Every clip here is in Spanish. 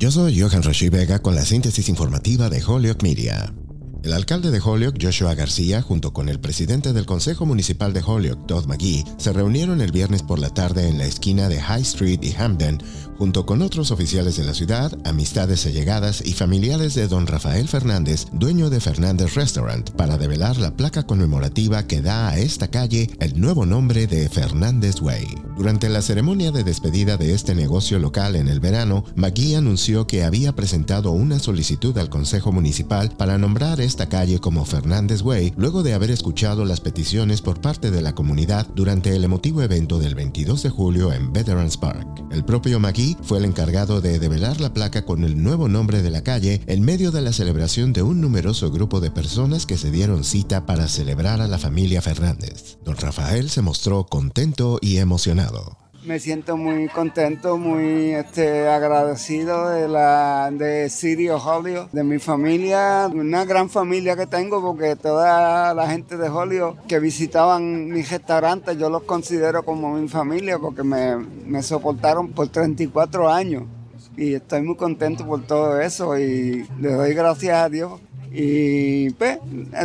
Yo soy Johan Rashi Vega con la síntesis informativa de Holyoke Media. El alcalde de Holyoke, Joshua García, junto con el presidente del Consejo Municipal de Holyoke, Todd McGee, se reunieron el viernes por la tarde en la esquina de High Street y Hamden junto con otros oficiales de la ciudad, amistades allegadas y familiares de don Rafael Fernández, dueño de Fernández Restaurant, para develar la placa conmemorativa que da a esta calle el nuevo nombre de Fernández Way. Durante la ceremonia de despedida de este negocio local en el verano, Magui anunció que había presentado una solicitud al Consejo Municipal para nombrar esta calle como Fernández Way luego de haber escuchado las peticiones por parte de la comunidad durante el emotivo evento del 22 de julio en Veterans Park. El propio Magui fue el encargado de develar la placa con el nuevo nombre de la calle en medio de la celebración de un numeroso grupo de personas que se dieron cita para celebrar a la familia Fernández. Don Rafael se mostró contento y emocionado. Me siento muy contento, muy este, agradecido de la de Sirio Hollywood, de mi familia, una gran familia que tengo porque toda la gente de Hollywood que visitaban mis restaurantes yo los considero como mi familia porque me, me soportaron por 34 años y estoy muy contento por todo eso y le doy gracias a Dios. Y pues,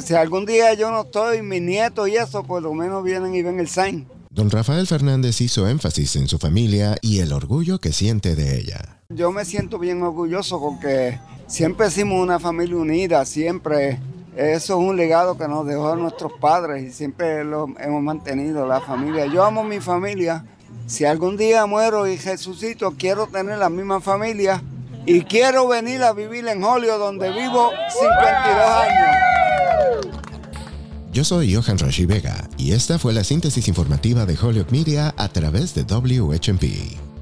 si algún día yo no estoy, mis nietos y eso, por lo menos vienen y ven el sign. Don Rafael Fernández hizo énfasis en su familia y el orgullo que siente de ella. Yo me siento bien orgulloso porque siempre hicimos una familia unida, siempre. Eso es un legado que nos dejó nuestros padres y siempre lo hemos mantenido, la familia. Yo amo mi familia. Si algún día muero y resucito, quiero tener la misma familia y quiero venir a vivir en Hollywood, donde vivo 52 años. Yo soy Johan Rashi Vega y esta fue la síntesis informativa de Holyoke Media a través de WHMP.